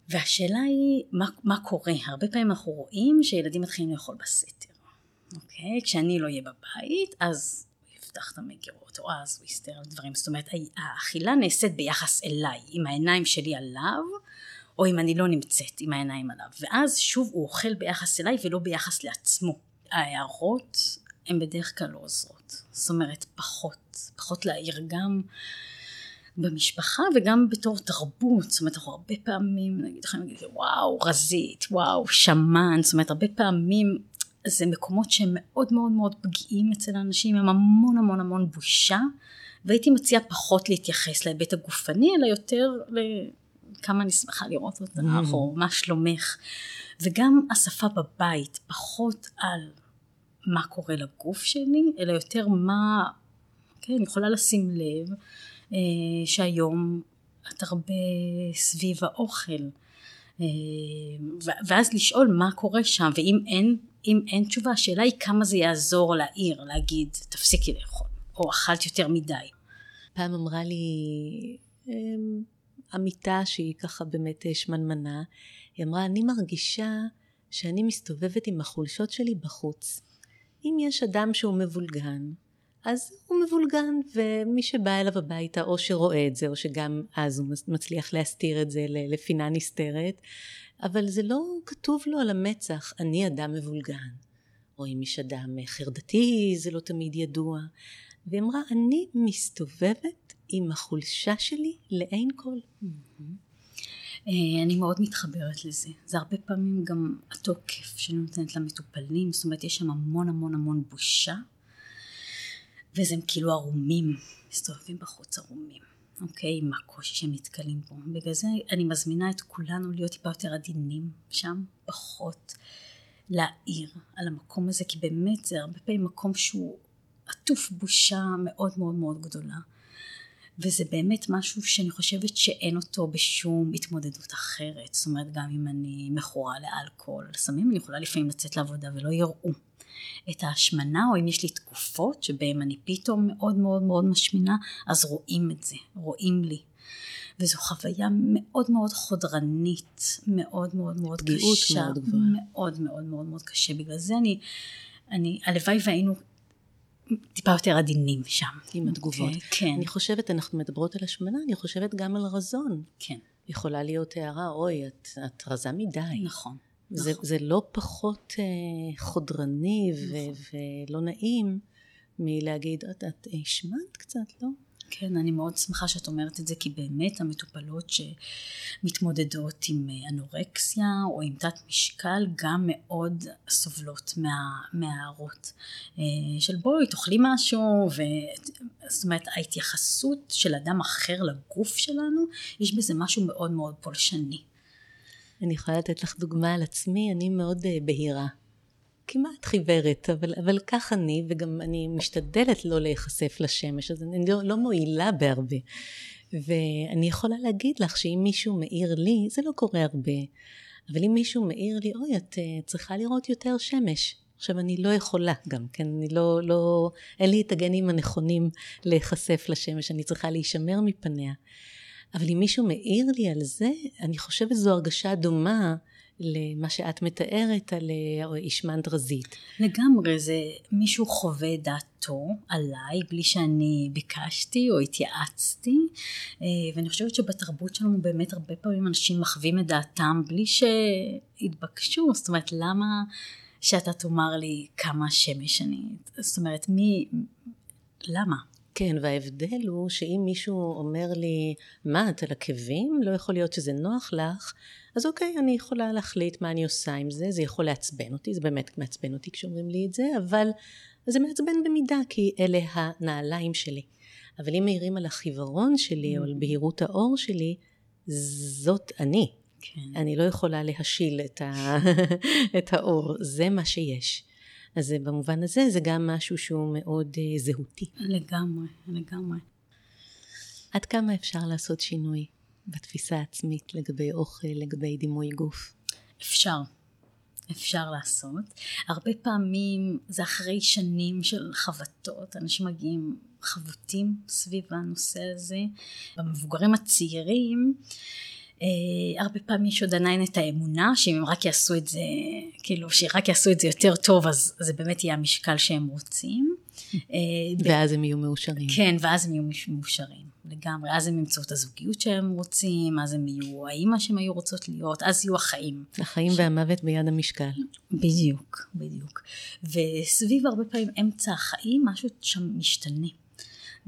והשאלה היא מה, מה קורה, הרבה פעמים אנחנו רואים שילדים מתחילים לאכול בסתר, אוקיי? כשאני לא אהיה בבית אז יפתח את המגירות או אז הוא יסתר על דברים, זאת אומרת האכילה נעשית ביחס אליי, עם העיניים שלי עליו או אם אני לא נמצאת עם העיניים עליו, ואז שוב הוא אוכל ביחס אליי ולא ביחס לעצמו. ההערות הן בדרך כלל לא עוזרות, זאת אומרת פחות, פחות להעיר גם במשפחה וגם בתור תרבות, זאת אומרת אנחנו הרבה פעמים נגיד לכם וואו רזית, וואו שמן, זאת אומרת הרבה פעמים זה מקומות שהם מאוד מאוד מאוד פגיעים אצל האנשים, עם המון המון המון בושה והייתי מציעה פחות להתייחס להיבט הגופני אלא יותר לכמה אני שמחה לראות אותך mm. או מה שלומך. וגם השפה בבית פחות על מה קורה לגוף שלי אלא יותר מה, כן, אני יכולה לשים לב שהיום את הרבה סביב האוכל אה, ואז לשאול מה קורה שם ואם אין, אם אין תשובה השאלה היא כמה זה יעזור לעיר להגיד תפסיקי לאכול או אכלת יותר מדי. פעם אמרה לי אמ, עמיתה שהיא ככה באמת שמנמנה היא אמרה אני מרגישה שאני מסתובבת עם החולשות שלי בחוץ אם יש אדם שהוא מבולגן אז הוא מבולגן ומי שבא אליו הביתה או שרואה את זה או שגם אז הוא מצליח להסתיר את זה לפינה נסתרת. אבל זה לא כתוב לו על המצח אני אדם מבולגן או אם יש אדם חרדתי זה לא תמיד ידוע והיא אמרה אני מסתובבת עם החולשה שלי לעין כל אה, אני מאוד מתחברת לזה. זה הרבה פעמים גם התוקף שאני נותנת למטופלים, זאת אומרת יש שם המון המון המון בושה וזה הם כאילו ערומים, מסתובבים בחוץ ערומים, אוקיי? עם הקושי שהם נתקלים בו. בגלל זה אני מזמינה את כולנו להיות טיפה יותר עדינים שם, פחות להעיר על המקום הזה, כי באמת זה הרבה פעמים מקום שהוא עטוף בושה מאוד מאוד מאוד גדולה. וזה באמת משהו שאני חושבת שאין אותו בשום התמודדות אחרת. זאת אומרת, גם אם אני מכורה לאלכוהול, סמים, אני יכולה לפעמים לצאת לעבודה ולא יראו. את ההשמנה או אם יש לי תקופות שבהן אני פתאום מאוד מאוד מאוד משמינה אז רואים את זה, רואים לי וזו חוויה מאוד מאוד חודרנית, מאוד מאוד מאוד קשה, מאוד גבוהה. מאוד מאוד מאוד מאוד קשה, בגלל זה אני, אני הלוואי והיינו טיפה יותר עדינים שם. עם התגובות. Okay, אוקיי, כן. אני חושבת, אנחנו מדברות על השמנה, אני חושבת גם על רזון. כן. יכולה להיות הערה, אוי, את, את רזה מדי. נכון. זה, נכון. זה לא פחות אה, חודרני נכון. ו, ולא נעים מלהגיד, את, את השמנת קצת, לא? כן, אני מאוד שמחה שאת אומרת את זה, כי באמת המטופלות שמתמודדות עם אה, אנורקסיה או עם תת משקל גם מאוד סובלות מה, מההערות אה, של בואי תאכלי משהו, ו... זאת אומרת ההתייחסות של אדם אחר לגוף שלנו, יש בזה משהו מאוד מאוד פולשני. אני יכולה לתת לך דוגמה על עצמי, אני מאוד אה, בהירה. כמעט חיוורת, אבל, אבל כך אני, וגם אני משתדלת לא להיחשף לשמש, אז אני לא, לא מועילה בהרבה. ואני יכולה להגיד לך שאם מישהו מאיר לי, זה לא קורה הרבה, אבל אם מישהו מאיר לי, אוי, את uh, צריכה לראות יותר שמש. עכשיו, אני לא יכולה גם, כן? אני לא, לא, אין לי את הגנים הנכונים להיחשף לשמש, אני צריכה להישמר מפניה. אבל אם מישהו מאיר לי על זה, אני חושבת זו הרגשה דומה למה שאת מתארת על אישמן דרזית. לגמרי, זה מישהו חווה דעתו עליי בלי שאני ביקשתי או התייעצתי, אה, ואני חושבת שבתרבות שלנו באמת הרבה פעמים אנשים מחווים את דעתם בלי שהתבקשו, זאת אומרת למה שאתה תאמר לי כמה שמש אני, זאת אומרת מי, למה? כן, וההבדל הוא שאם מישהו אומר לי, מה, את על עקבים? לא יכול להיות שזה נוח לך. אז אוקיי, אני יכולה להחליט מה אני עושה עם זה, זה יכול לעצבן אותי, זה באמת מעצבן אותי כשאומרים לי את זה, אבל זה מעצבן במידה, כי אלה הנעליים שלי. אבל אם מעירים על החיוורון שלי, או על mm. בהירות האור שלי, זאת אני. כן. אני לא יכולה להשיל את, ה... את האור, זה מה שיש. אז במובן הזה זה גם משהו שהוא מאוד uh, זהותי. לגמרי, לגמרי. עד כמה אפשר לעשות שינוי בתפיסה העצמית לגבי אוכל, לגבי דימוי גוף? אפשר. אפשר לעשות. הרבה פעמים זה אחרי שנים של חבטות, אנשים מגיעים חבוטים סביב הנושא הזה. במבוגרים הצעירים אה, הרבה פעמים יש עוד עדיין את האמונה שאם הם רק יעשו את זה, כאילו שרק יעשו את זה יותר טוב אז זה באמת יהיה המשקל שהם רוצים. אה, ואז הם יהיו מאושרים. כן, ואז הם יהיו מאושרים לגמרי. אז הם ימצאו את הזוגיות שהם רוצים, אז הם יהיו האימא שהם היו רוצות להיות, אז יהיו החיים. החיים ש... והמוות ביד המשקל. בדיוק, בדיוק. וסביב הרבה פעמים אמצע החיים משהו שם משתנה.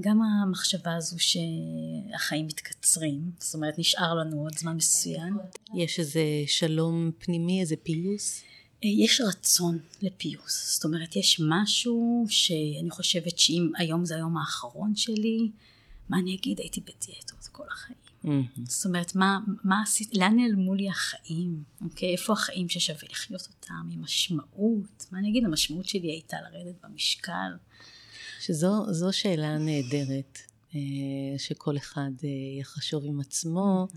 גם המחשבה הזו שהחיים מתקצרים, זאת אומרת נשאר לנו עוד זמן מסוים. יש איזה שלום פנימי, איזה פיוס? אה, יש רצון לפיוס, זאת אומרת יש משהו שאני חושבת שאם היום זה היום האחרון שלי, מה אני אגיד, הייתי בדיאטות כל החיים. Mm-hmm. זאת אומרת, מה, מה עשית, לאן נעלמו לי החיים, אוקיי? איפה החיים ששווה לחיות אותם, עם משמעות? מה אני אגיד, המשמעות שלי הייתה לרדת במשקל. שזו שאלה נהדרת, אה, שכל אחד אה, יחשוב עם עצמו, mm-hmm.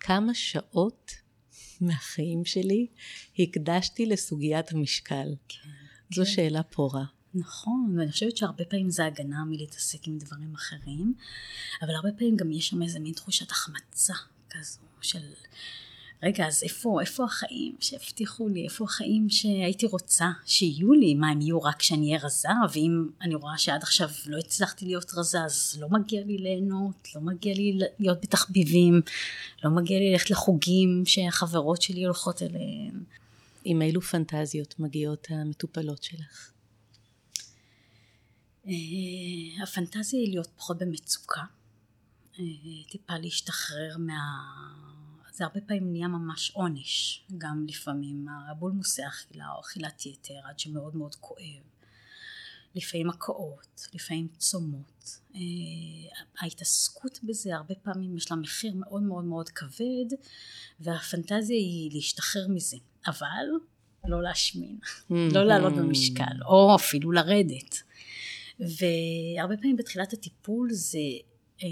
כמה שעות מהחיים שלי הקדשתי לסוגיית המשקל. כן, זו כן. שאלה פורה. נכון, ואני חושבת שהרבה פעמים זה הגנה מלהתעסק עם דברים אחרים, אבל הרבה פעמים גם יש שם איזה מין תחושת החמצה כזו של רגע, אז איפה, איפה החיים שהבטיחו לי, איפה החיים שהייתי רוצה שיהיו לי, מה הם יהיו רק כשאני אהיה רזה, ואם אני רואה שעד עכשיו לא הצלחתי להיות רזה, אז לא מגיע לי ליהנות, לא מגיע לי להיות בתחביבים, לא מגיע לי ללכת לחוגים שהחברות שלי הולכות אליהם. עם אילו פנטזיות מגיעות המטופלות שלך? אה, הפנטזיה היא להיות פחות במצוקה, אה, טיפה להשתחרר מה... זה הרבה פעמים נהיה ממש עונש, גם לפעמים הבולמוסי אכילה או אכילת יתר עד שמאוד מאוד כואב. לפעמים הקאות, לפעמים צומות. אה, ההתעסקות בזה הרבה פעמים יש לה מחיר מאוד מאוד מאוד כבד והפנטזיה היא להשתחרר מזה, אבל לא להשמין, לא לעלות במשקל או אפילו לרדת. והרבה פעמים בתחילת הטיפול זה אה,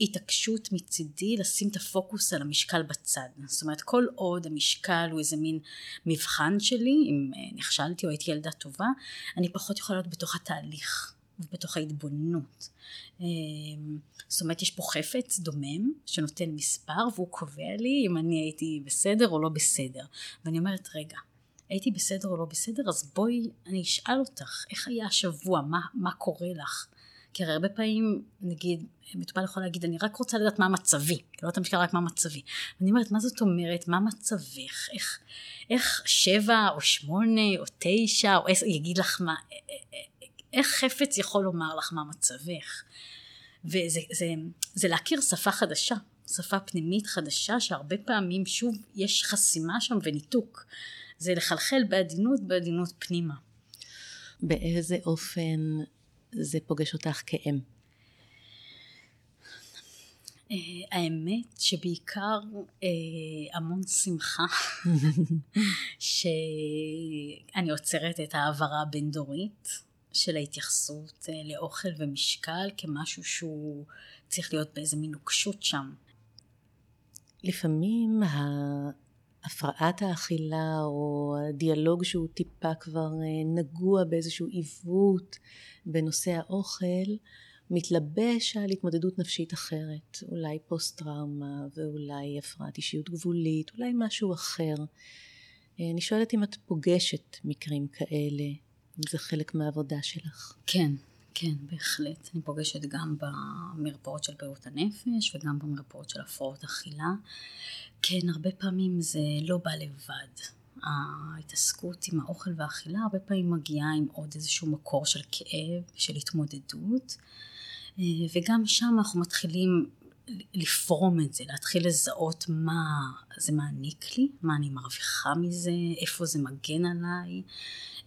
התעקשות מצידי לשים את הפוקוס על המשקל בצד. זאת אומרת, כל עוד המשקל הוא איזה מין מבחן שלי, אם אה, נכשלתי או הייתי ילדה טובה, אני פחות יכולה להיות בתוך התהליך ובתוך ההתבוננות. אה, זאת אומרת, יש פה חפץ דומם שנותן מספר והוא קובע לי אם אני הייתי בסדר או לא בסדר. ואני אומרת, רגע, הייתי בסדר או לא בסדר, אז בואי אני אשאל אותך, איך היה השבוע, מה, מה קורה לך? כי הרי הרבה פעמים, נגיד, מטופל יכול להגיד, אני רק רוצה לדעת מה מצבי, לא את המשקל, רק מה מצבי. ואני אומרת, מה זאת אומרת, מה מצבך, איך, איך שבע או שמונה או תשע או עשר, יגיד לך מה, איך חפץ יכול לומר לך מה מצבך. וזה זה, זה להכיר שפה חדשה, שפה פנימית חדשה, שהרבה פעמים שוב יש חסימה שם וניתוק. זה לחלחל בעדינות, בעדינות פנימה. באיזה אופן זה פוגש אותך כאם? Uh, האמת שבעיקר uh, המון שמחה שאני עוצרת את ההעברה הבין-דורית של ההתייחסות uh, לאוכל ומשקל כמשהו שהוא צריך להיות באיזה מין נוקשות שם. לפעמים הפרעת האכילה או הדיאלוג שהוא טיפה כבר נגוע באיזשהו עיוות בנושא האוכל מתלבש על התמודדות נפשית אחרת, אולי פוסט טראומה ואולי הפרעת אישיות גבולית, אולי משהו אחר. אני שואלת אם את פוגשת מקרים כאלה, אם זה חלק מהעבודה שלך. כן, כן, בהחלט. אני פוגשת גם במרפאות של בריאות הנפש וגם במרפאות של הפרעות אכילה. כן, הרבה פעמים זה לא בא לבד. ההתעסקות עם האוכל והאכילה הרבה פעמים מגיעה עם עוד איזשהו מקור של כאב, של התמודדות. וגם שם אנחנו מתחילים לפרום את זה, להתחיל לזהות מה זה מעניק לי, מה אני מרוויחה מזה, איפה זה מגן עליי,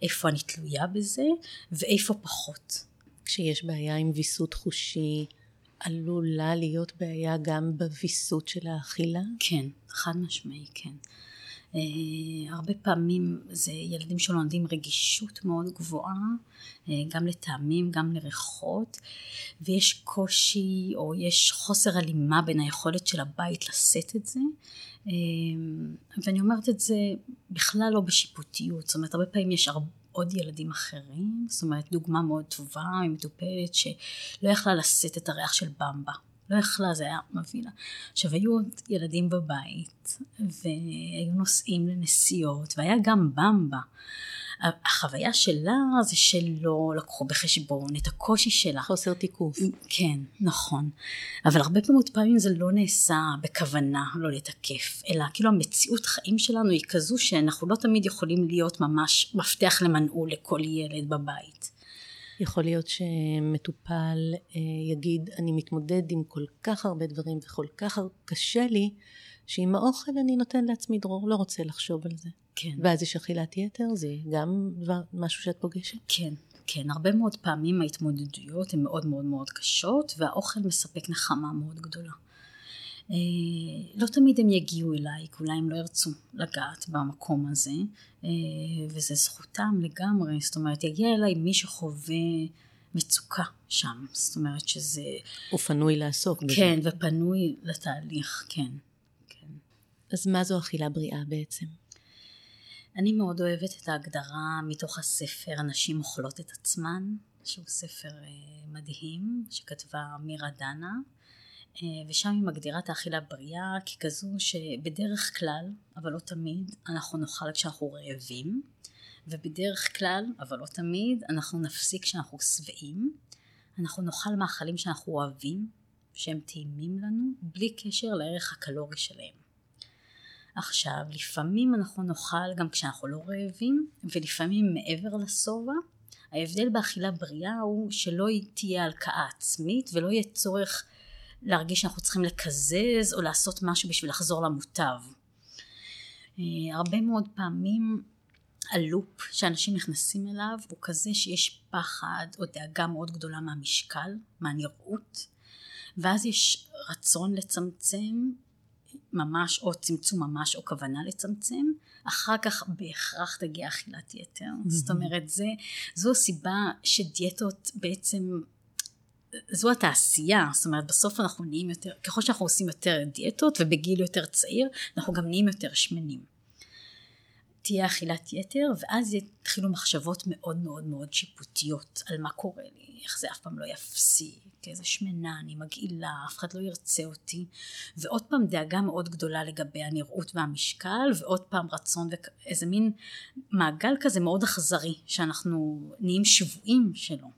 איפה אני תלויה בזה, ואיפה פחות. כשיש בעיה עם ויסות חושי, עלולה להיות בעיה גם בוויסות של האכילה? כן, חד משמעי, כן. Uh, הרבה פעמים זה ילדים שלומדים רגישות מאוד גבוהה, uh, גם לטעמים, גם לריחות, ויש קושי או יש חוסר הלימה בין היכולת של הבית לשאת את זה. Uh, ואני אומרת את זה בכלל לא בשיפוטיות, זאת אומרת הרבה פעמים יש הרבה עוד ילדים אחרים, זאת אומרת דוגמה מאוד טובה ממטופלת שלא יכלה לשאת את הריח של במבה, לא יכלה, זה היה מבהילה. עכשיו היו עוד ילדים בבית והיו נוסעים לנסיעות והיה גם במבה. החוויה שלה זה שלא לקחו בחשבון את הקושי שלה. חוסר תיקוף. כן, נכון. אבל הרבה פעמים פעמים זה לא נעשה בכוונה לא לתקף, אלא כאילו המציאות חיים שלנו היא כזו שאנחנו לא תמיד יכולים להיות ממש מפתח למנעול לכל ילד בבית. יכול להיות שמטופל אה, יגיד אני מתמודד עם כל כך הרבה דברים וכל כך קשה לי שעם האוכל אני נותן לעצמי דרור, לא רוצה לחשוב על זה. כן. ואז יש אכילת יתר, זה גם דבר, משהו שאת פוגשת? כן, כן. הרבה מאוד פעמים ההתמודדויות הן מאוד מאוד מאוד קשות, והאוכל מספק נחמה מאוד גדולה. אה, לא תמיד הם יגיעו אליי, כי אולי הם לא ירצו לגעת במקום הזה, אה, וזה זכותם לגמרי, זאת אומרת, יגיע אליי מי שחווה מצוקה שם, זאת אומרת שזה... הוא פנוי לעסוק בזה. כן, ופנוי לתהליך, כן. אז מה זו אכילה בריאה בעצם? אני מאוד אוהבת את ההגדרה מתוך הספר "הנשים אוכלות את עצמן", שהוא ספר אה, מדהים שכתבה מירה דנה, אה, ושם היא מגדירה את האכילה בריאה ככזו שבדרך כלל, אבל לא תמיד, אנחנו נאכל כשאנחנו רעבים, ובדרך כלל, אבל לא תמיד, אנחנו נפסיק כשאנחנו שבעים, אנחנו נאכל מאכלים שאנחנו אוהבים, שהם טעימים לנו, בלי קשר לערך הקלורי שלהם. עכשיו, לפעמים אנחנו נאכל גם כשאנחנו לא רעבים, ולפעמים מעבר לשובע. ההבדל באכילה בריאה הוא שלא תהיה הלקאה עצמית ולא יהיה צורך להרגיש שאנחנו צריכים לקזז או לעשות משהו בשביל לחזור למוטב. אה, הרבה מאוד פעמים הלופ שאנשים נכנסים אליו הוא כזה שיש פחד או דאגה מאוד גדולה מהמשקל, מהנראות, ואז יש רצון לצמצם ממש או צמצום ממש או כוונה לצמצם, אחר כך בהכרח תגיע אכילת יתר. Mm-hmm. זאת אומרת, זה, זו הסיבה שדיאטות בעצם, זו התעשייה, זאת אומרת בסוף אנחנו נהיים יותר, ככל שאנחנו עושים יותר דיאטות ובגיל יותר צעיר, אנחנו גם נהיים יותר שמנים. תהיה אכילת יתר ואז יתחילו מחשבות מאוד מאוד מאוד שיפוטיות על מה קורה לי, איך זה אף פעם לא יפסיק, איזה שמנה אני מגעילה, אף אחד לא ירצה אותי ועוד פעם דאגה מאוד גדולה לגבי הנראות והמשקל ועוד פעם רצון ואיזה מין מעגל כזה מאוד אכזרי שאנחנו נהיים שבויים שלו.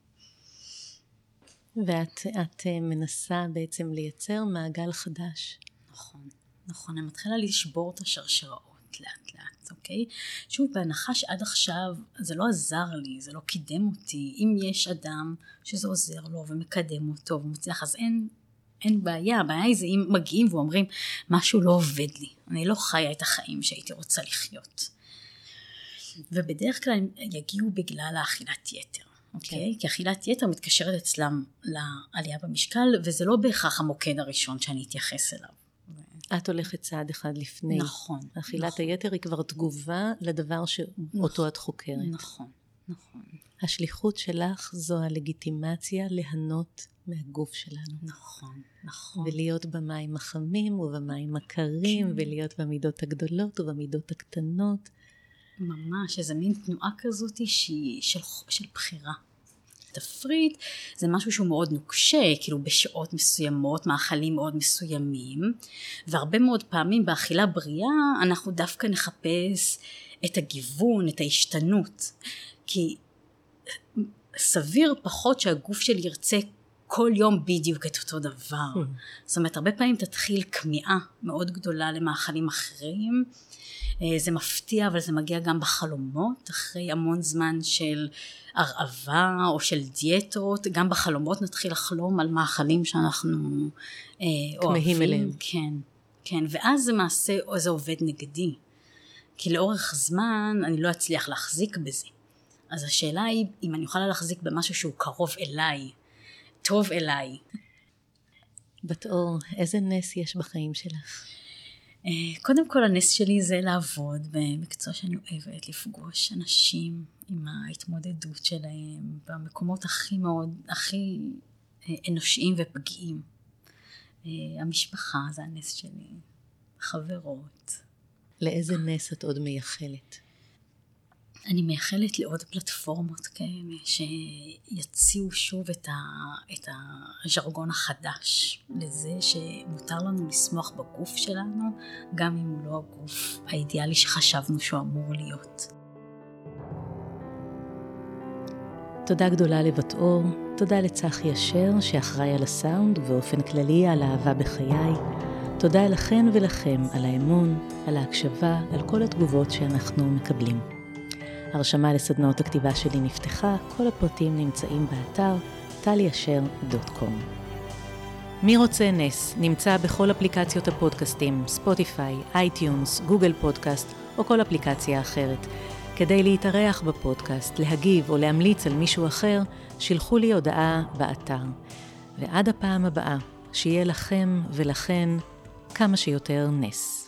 ואת את אה, מנסה בעצם לייצר מעגל חדש. נכון, נכון, אני מתחילה לשבור את השרשראות. לאט לאט לאט, אוקיי? שוב, בהנחה שעד עכשיו זה לא עזר לי, זה לא קידם אותי, אם יש אדם שזה עוזר לו ומקדם אותו ומצליח, אז אין, אין בעיה, הבעיה היא זה אם מגיעים ואומרים משהו לא עובד לי, אני לא חיה את החיים שהייתי רוצה לחיות. ובדרך כלל הם יגיעו בגלל האכילת יתר. אוקיי? Okay. כי אכילת יתר מתקשרת אצלם לעלייה במשקל, וזה לא בהכרח המוקד הראשון שאני אתייחס אליו. את הולכת צעד אחד לפני. נכון. אכילת נכון. היתר היא כבר תגובה לדבר שאותו את חוקרת. נכון, נכון. השליחות שלך זו הלגיטימציה ליהנות מהגוף שלנו. נכון, נכון. ולהיות במים החמים ובמים הקרים, כן. ולהיות במידות הגדולות ובמידות הקטנות. ממש, איזה מין תנועה כזאת שהיא של, של בחירה. תפריט זה משהו שהוא מאוד נוקשה, כאילו בשעות מסוימות, מאכלים מאוד מסוימים, והרבה מאוד פעמים באכילה בריאה אנחנו דווקא נחפש את הגיוון, את ההשתנות, כי סביר פחות שהגוף שלי ירצה כל יום בדיוק את אותו דבר. Mm. זאת אומרת, הרבה פעמים תתחיל כמיהה מאוד גדולה למאכלים אחרים, אה, זה מפתיע אבל זה מגיע גם בחלומות אחרי המון זמן של הרעבה או של דיאטות גם בחלומות נתחיל לחלום על מאכלים שאנחנו אה, אוהבים אליהם. כן, כן ואז זה מעשה זה עובד נגדי כי לאורך זמן אני לא אצליח להחזיק בזה אז השאלה היא אם אני יכולה להחזיק במשהו שהוא קרוב אליי טוב אליי בת אור איזה נס יש בחיים שלך? אה, קודם כל הנס שלי זה לעבוד במקצוע שאני אוהבת, לפגוש אנשים עם ההתמודדות שלהם במקומות הכי מאוד, הכי אה, אנושיים ופגיעים. אה, המשפחה זה הנס שלי, חברות. לאיזה נס את עוד מייחלת? אני מייחלת לעוד פלטפורמות כאלה שיציעו שוב את, ה, את הז'רגון החדש לזה שמותר לנו לשמוח בגוף שלנו גם אם הוא לא הגוף האידיאלי שחשבנו שהוא אמור להיות. תודה גדולה לבת אור, תודה לצחי אשר שאחראי על הסאונד ובאופן כללי על האהבה בחיי. תודה לכן ולכם על האמון, על ההקשבה, על כל התגובות שאנחנו מקבלים. הרשמה לסדנאות הכתיבה שלי נפתחה, כל הפרטים נמצאים באתר טליאשר.קום. מי רוצה נס נמצא בכל אפליקציות הפודקאסטים, ספוטיפיי, iTunes, Google Podcast או כל אפליקציה אחרת. כדי להתארח בפודקאסט, להגיב או להמליץ על מישהו אחר, שילחו לי הודעה באתר. ועד הפעם הבאה, שיהיה לכם ולכן כמה שיותר נס.